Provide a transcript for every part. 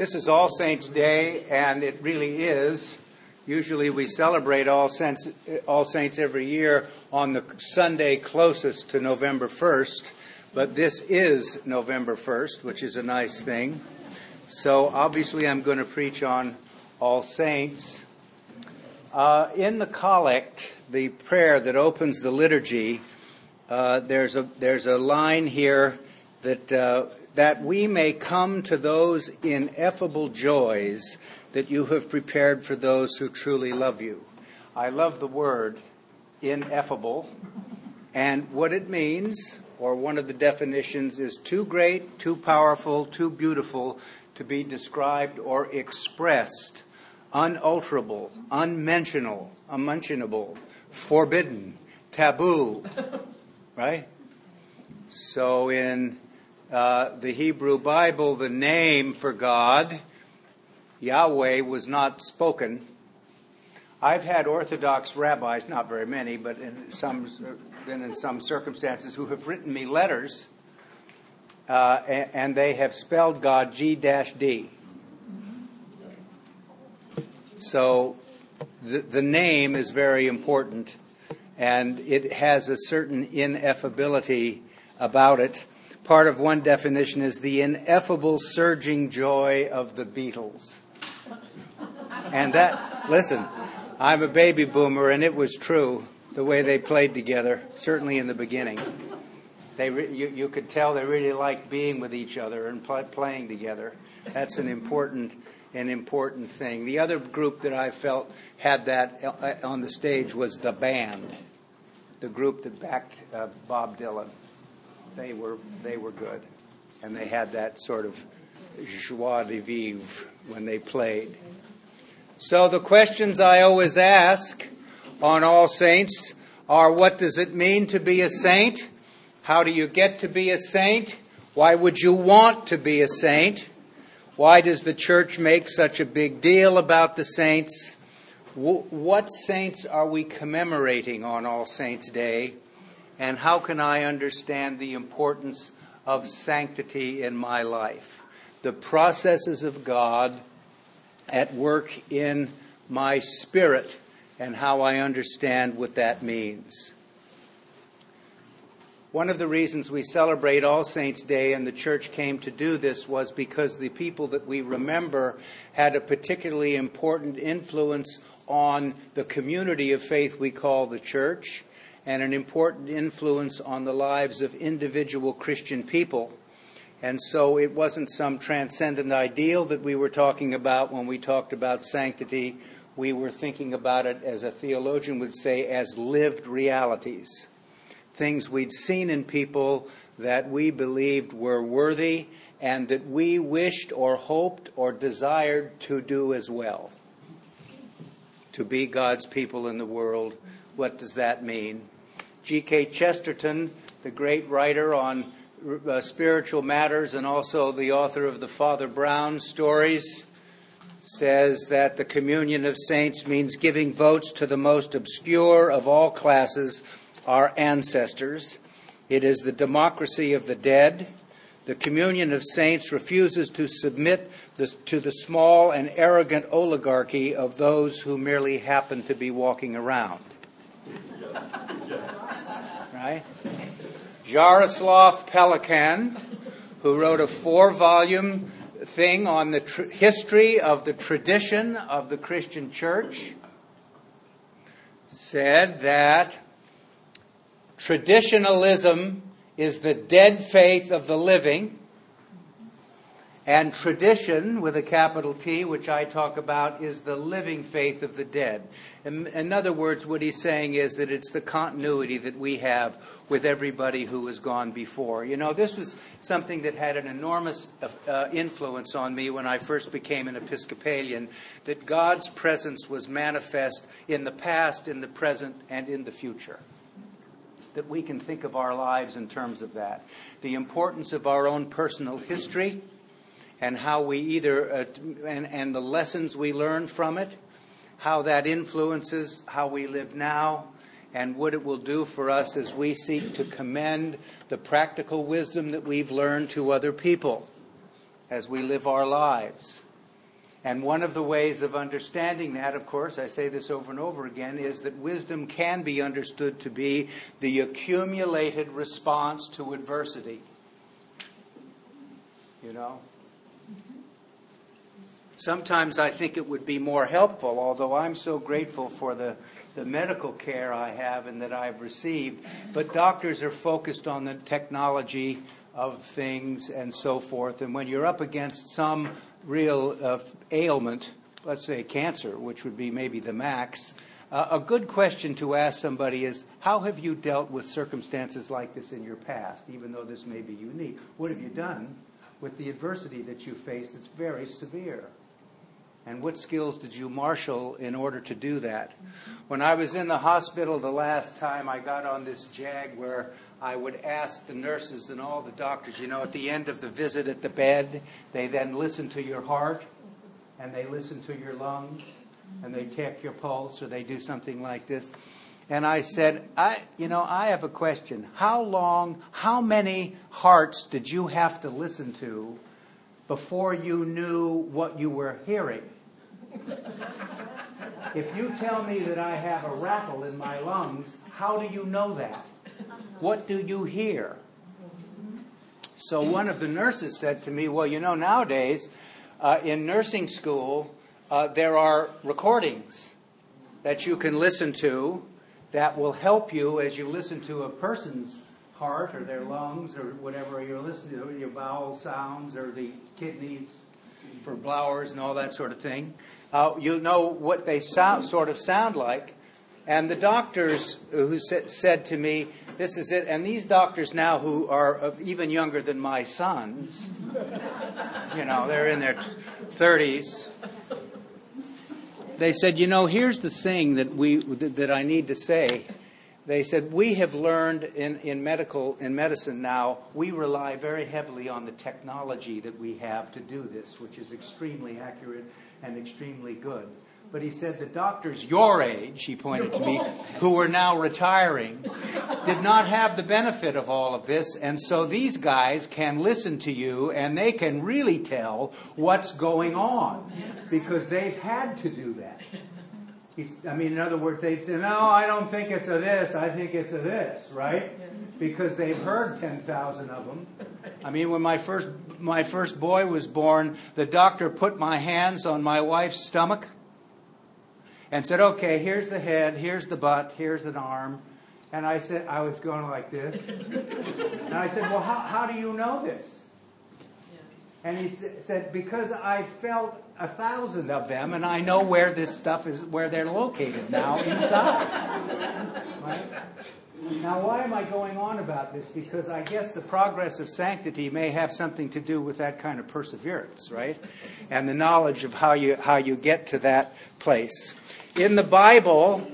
This is All Saints' Day, and it really is. Usually we celebrate All Saints, All Saints every year on the Sunday closest to November 1st, but this is November 1st, which is a nice thing. So obviously I'm going to preach on All Saints. Uh, in the collect, the prayer that opens the liturgy, uh, there's, a, there's a line here that uh, that we may come to those ineffable joys that you have prepared for those who truly love you. I love the word ineffable, and what it means, or one of the definitions, is too great, too powerful, too beautiful to be described or expressed, unalterable, unmentionable, unmentionable, forbidden, taboo, right? So in uh, the Hebrew Bible, the name for God, Yahweh, was not spoken. I've had Orthodox rabbis, not very many, but in some, been in some circumstances, who have written me letters, uh, and, and they have spelled God G D. So the, the name is very important, and it has a certain ineffability about it part of one definition is the ineffable surging joy of the Beatles. And that, listen, I'm a baby boomer, and it was true the way they played together, certainly in the beginning. They re- you, you could tell they really liked being with each other and pl- playing together. That's an important, an important thing. The other group that I felt had that uh, on the stage was the band, the group that backed uh, Bob Dylan they were they were good, and they had that sort of joie de vivre when they played. So the questions I always ask on All Saints are: What does it mean to be a saint? How do you get to be a saint? Why would you want to be a saint? Why does the church make such a big deal about the saints? What saints are we commemorating on All Saints' Day? And how can I understand the importance of sanctity in my life? The processes of God at work in my spirit and how I understand what that means. One of the reasons we celebrate All Saints' Day and the church came to do this was because the people that we remember had a particularly important influence on the community of faith we call the church and an important influence on the lives of individual Christian people. And so it wasn't some transcendent ideal that we were talking about when we talked about sanctity. We were thinking about it, as a theologian would say, as lived realities. Things we'd seen in people that we believed were worthy and that we wished or hoped or desired to do as well. To be God's people in the world what does that mean? G.K. Chesterton, the great writer on uh, spiritual matters and also the author of the Father Brown stories, says that the communion of saints means giving votes to the most obscure of all classes, our ancestors. It is the democracy of the dead. The communion of saints refuses to submit to the small and arrogant oligarchy of those who merely happen to be walking around Jaroslav Pelikan, who wrote a four volume thing on the tr- history of the tradition of the Christian church, said that traditionalism is the dead faith of the living and tradition, with a capital T, which I talk about, is the living faith of the dead. In, in, other words, what he's saying is that it's the continuity that we have with everybody who has gone before. You know, this was something that had an enormous uh, influence on me when I first became an Episcopalian, that God's presence was manifest in the past, in the present, and in the future. That we can think of our lives in terms of that. The importance of our own personal history and how we either, uh, and, and the lessons we learn from it, how that influences how we live now, and what it will do for us as we seek to commend the practical wisdom that we've learned to other people as we live our lives. And one of the ways of understanding that, of course, I say this over and over again, is that wisdom can be understood to be the accumulated response to adversity. You know? Sometimes I think it would be more helpful, although I'm so grateful for the, the medical care I have and that I've received. But doctors are focused on the technology of things and so forth. And when you're up against some real uh, ailment, let's say cancer, which would be maybe the max, uh, a good question to ask somebody is How have you dealt with circumstances like this in your past, even though this may be unique? What have you done with the adversity that you faced that's very severe? And what skills did you marshal in order to do that? When I was in the hospital the last time, I got on this jag where I would ask the nurses and all the doctors, you know, at the end of the visit at the bed, they then listen to your heart and they listen to your lungs and they check your pulse or they do something like this. And I said, I, you know, I have a question. How long, how many hearts did you have to listen to before you knew what you were hearing? if you tell me that I have a rattle in my lungs, how do you know that? What do you hear? So one of the nurses said to me, Well, you know, nowadays uh, in nursing school, uh, there are recordings that you can listen to that will help you as you listen to a person's heart or their lungs or whatever you're listening to, your bowel sounds or the kidneys for blowers and all that sort of thing. Uh, you know what they sound, sort of sound like. And the doctors who said to me, this is it. And these doctors now, who are even younger than my sons, you know, they're in their 30s. They said, you know, here's the thing that we that I need to say. They said we have learned in, in medical in medicine now we rely very heavily on the technology that we have to do this, which is extremely accurate and extremely good. But he said the doctors your age, he pointed to me, who were now retiring, did not have the benefit of all of this. And so these guys can listen to you and they can really tell what's going on because they've had to do that. I mean, in other words, they'd say, No, I don't think it's a this, I think it's a this, right? Because they've heard 10,000 of them. I mean, when my first, my first boy was born, the doctor put my hands on my wife's stomach and said, okay, here's the head, here's the butt, here's an arm. And I said, I was going like this. and I said, well, how, how do you know this? And he said, because I felt a thousand of them and I know where this stuff is, where they're located now inside. Right? Now, why am I going on about this? Because I guess the progress of sanctity may have something to do with that kind of perseverance, right? And the knowledge of how you, how you get to that place. In the Bible,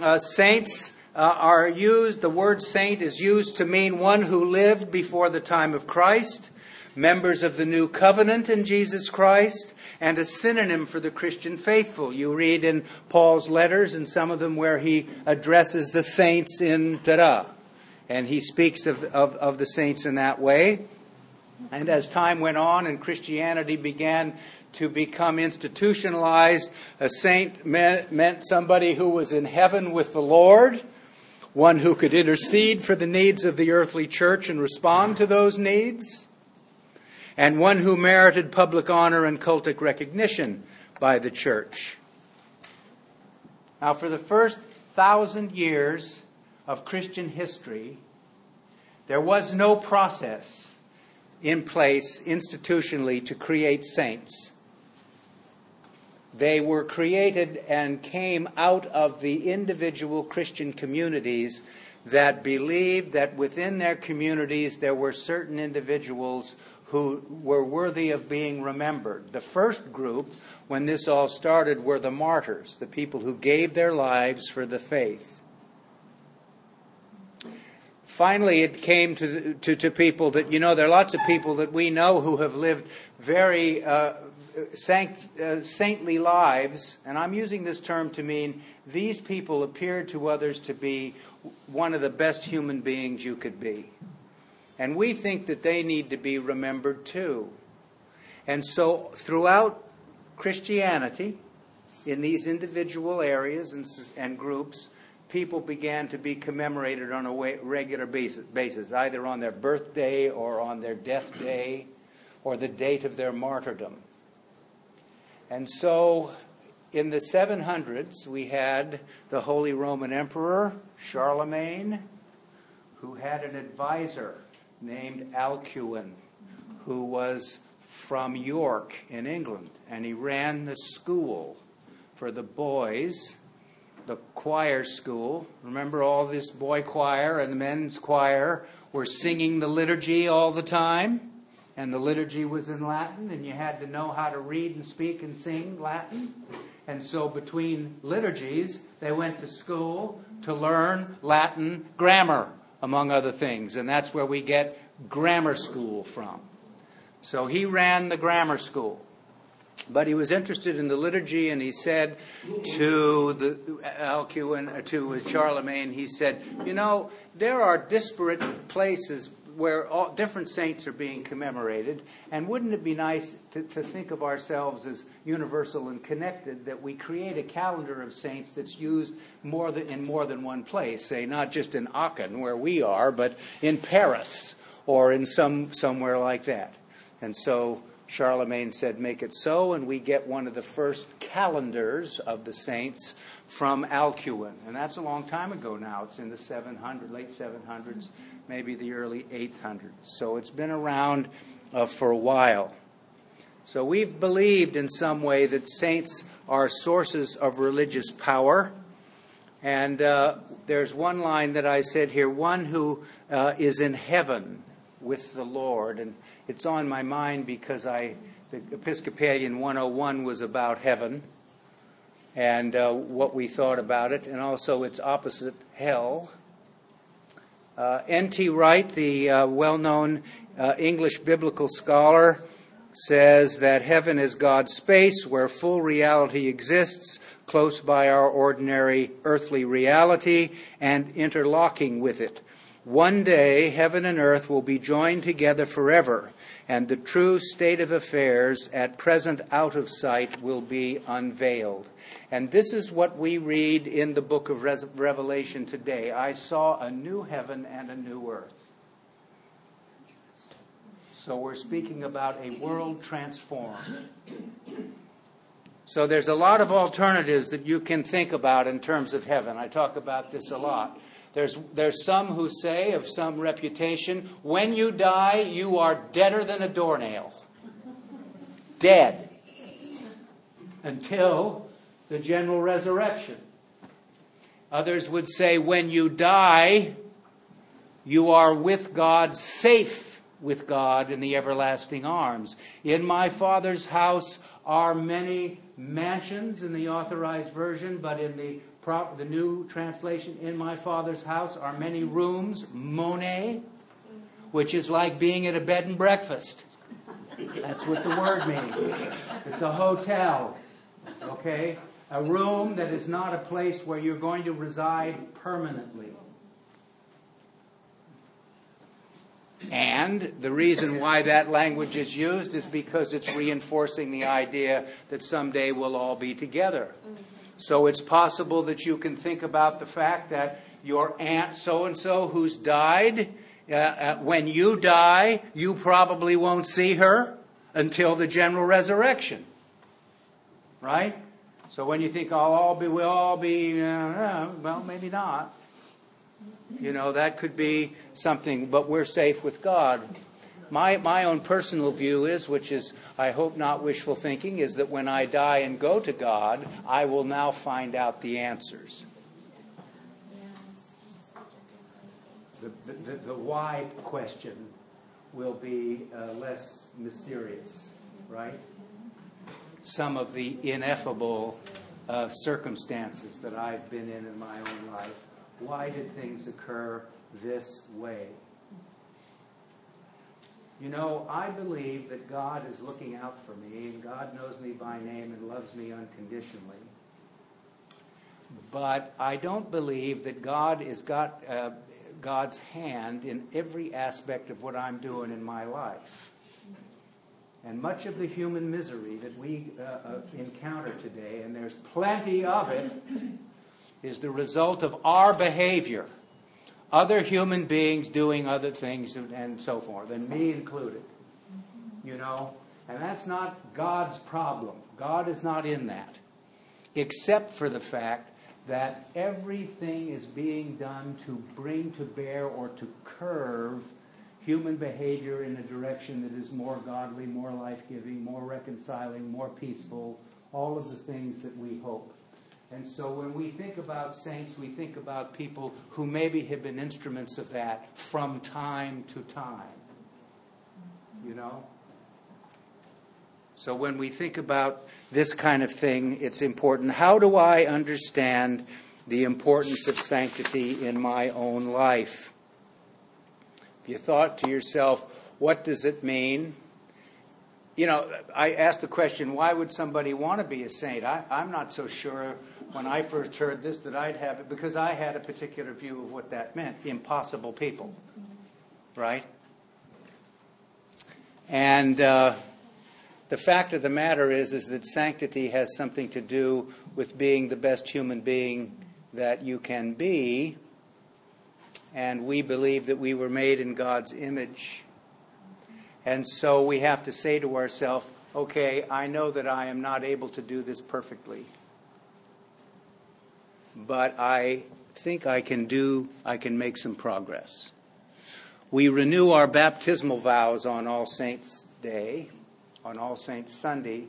uh, saints uh, are used, the word saint is used to mean one who lived before the time of Christ, members of the new covenant in Jesus Christ, and a synonym for the Christian faithful. You read in Paul's letters, and some of them where he addresses the saints in Tada, and he speaks of, of, of the saints in that way. And as time went on and Christianity began to become institutionalized. A saint meant, meant somebody who was in heaven with the Lord, one who could intercede for the needs of the earthly church and respond to those needs, and one who merited public honor and cultic recognition by the church. Now, for the first thousand years of Christian history, there was no process in place institutionally to create saints. They were created and came out of the individual Christian communities that believed that within their communities there were certain individuals who were worthy of being remembered. The first group, when this all started, were the martyrs, the people who gave their lives for the faith. Finally, it came to, to, to people that, you know, there are lots of people that we know who have lived very uh, sanct, uh, saintly lives, and I'm using this term to mean these people appeared to others to be one of the best human beings you could be. And we think that they need to be remembered too. And so throughout Christianity, in these individual areas and, and groups, people began to be commemorated on a regular basis, either on their birthday or on their death day or the date of their martyrdom. And so in the 700s, we had the Holy Roman Emperor, Charlemagne, who had an advisor named Alcuin, who was from York in England, and he ran the school for the boys, the choir school. Remember all this boy choir and the men's choir were singing the liturgy all the time? And the liturgy was in Latin, and you had to know how to read and speak and sing Latin. And so between liturgies, they went to school to learn Latin grammar, among other things. And that's where we get grammar school from. So he ran the grammar school. But he was interested in the liturgy, and he said to the Alcuin, uh, to Charlemagne, he said, "You know, there are disparate places where all different saints are being commemorated, and wouldn't it be nice to, to think of ourselves as universal and connected? That we create a calendar of saints that's used more than in more than one place, say not just in Aachen where we are, but in Paris or in some somewhere like that." And so Charlemagne said, Make it so, and we get one of the first calendars of the saints from Alcuin. And that's a long time ago now. It's in the 700, late 700s, maybe the early 800s. So it's been around uh, for a while. So we've believed in some way that saints are sources of religious power. And uh, there's one line that I said here one who uh, is in heaven with the Lord. And it's on my mind because I, the Episcopalian 101 was about heaven and uh, what we thought about it, and also its opposite, hell. Uh, N.T. Wright, the uh, well known uh, English biblical scholar, says that heaven is God's space where full reality exists, close by our ordinary earthly reality, and interlocking with it. One day, heaven and earth will be joined together forever, and the true state of affairs, at present out of sight, will be unveiled. And this is what we read in the book of Revelation today. I saw a new heaven and a new earth. So we're speaking about a world transformed. So there's a lot of alternatives that you can think about in terms of heaven. I talk about this a lot. There's, there's some who say, of some reputation, when you die, you are deader than a doornail. Dead. Until the general resurrection. Others would say, when you die, you are with God, safe with God in the everlasting arms. In my Father's house are many mansions in the authorized version, but in the the new translation, in my father's house are many rooms, mone, which is like being at a bed and breakfast. That's what the word means. It's a hotel, okay? A room that is not a place where you're going to reside permanently. And the reason why that language is used is because it's reinforcing the idea that someday we'll all be together. So it's possible that you can think about the fact that your aunt so and so who's died, uh, uh, when you die, you probably won't see her until the general resurrection. Right? So when you think, I'll all be, we'll all be, uh, uh well, maybe not. You know, that could be something, but we're safe with God. My, my own personal view is, which is, I hope not wishful thinking, is that when I die and go to God, I will now find out the answers. The, the, the why question will be uh, less mysterious, right? Some of the ineffable uh, circumstances that I've been in in my own life. Why did things occur this way? You know, I believe that God is looking out for me, and God knows me by name and loves me unconditionally. But I don't believe that God has got uh, God's hand in every aspect of what I'm doing in my life. And much of the human misery that we uh, uh, encounter today, and there's plenty of it, is the result of our behavior. Other human beings doing other things and so forth, and me included. You know? And that's not God's problem. God is not in that. Except for the fact that everything is being done to bring to bear or to curve human behavior in a direction that is more godly, more life giving, more reconciling, more peaceful, all of the things that we hope. And so when we think about saints, we think about people who maybe have been instruments of that from time to time. You know? So when we think about this kind of thing, it's important. How do I understand the importance of sanctity in my own life? If you thought to yourself, what does it mean? You know, I asked the question, why would somebody want to be a saint? I, am not so sure when I first heard this that I'd have it, because I had a particular view of what that meant impossible people. Right? And uh, the fact of the matter is, is that sanctity has something to do with being the best human being that you can be and we believe that we were made in God's image. And so we have to say to ourselves, okay, I know that I am not able to do this perfectly. But I think I can do, I can make some progress. We renew our baptismal vows on All Saints' Day, on All Saints' Sunday,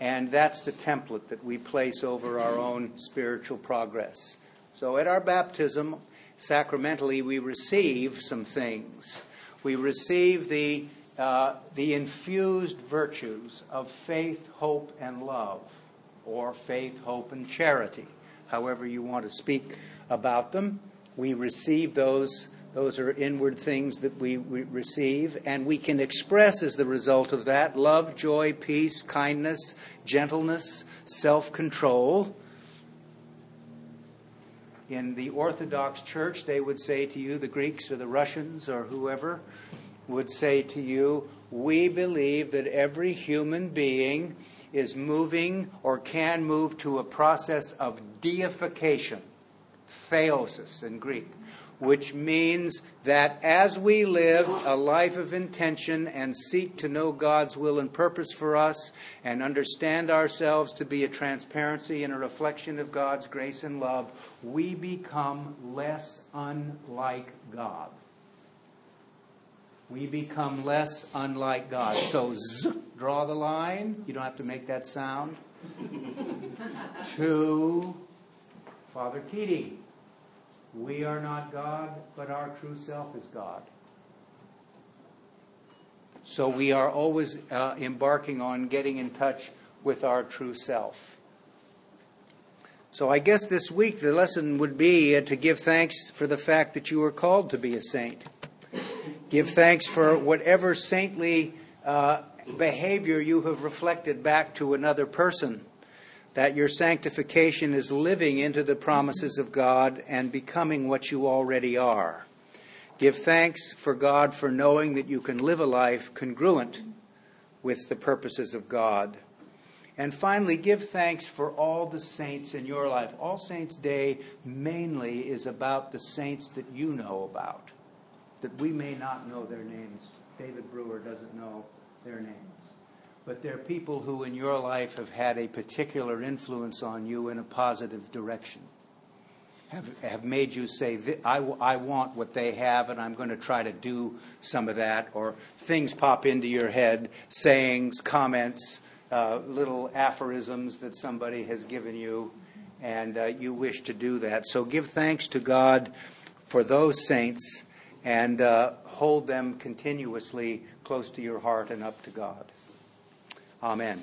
and that's the template that we place over our own spiritual progress. So at our baptism, sacramentally, we receive some things. We receive the, uh, the infused virtues of faith, hope, and love, or faith, hope, and charity, however you want to speak about them. We receive those. Those are inward things that we, we receive, and we can express as the result of that love, joy, peace, kindness, gentleness, self control in the Orthodox Church, they would say to you, the Greeks or the Russians or whoever would say to you, we believe that every human being is moving or can move to a process of deification, theosis in Greek which means that as we live a life of intention and seek to know God's will and purpose for us and understand ourselves to be a transparency and a reflection of God's grace and love, we become less unlike God. We become less unlike God. So, z- draw the line. You don't have to make that sound. to Father Keating. We are not God, but our true self is God. So we are always uh, embarking on getting in touch with our true self. So I guess this week the lesson would be uh, to give thanks for the fact that you are called to be a saint. Give thanks for whatever saintly uh, behavior you have reflected back to another person that your sanctification is living into the promises of God and becoming what you already are. Give thanks for God for knowing that you can live a life congruent with the purposes of God. And finally, give thanks for all the saints in your life. All Saints' Day mainly is about the saints that you know about, that we may not know their names. David Breuer doesn't know their names but there are people who in your life have had a particular influence on you in a positive direction. Have, have made you say, I, I want what they have, and I'm going to try to do some of that. Or things pop into your head, sayings, comments, uh, little aphorisms that somebody has given you, and uh, you wish to do that. So give thanks to God for those saints and uh, hold them continuously close to your heart and up to God. Amen.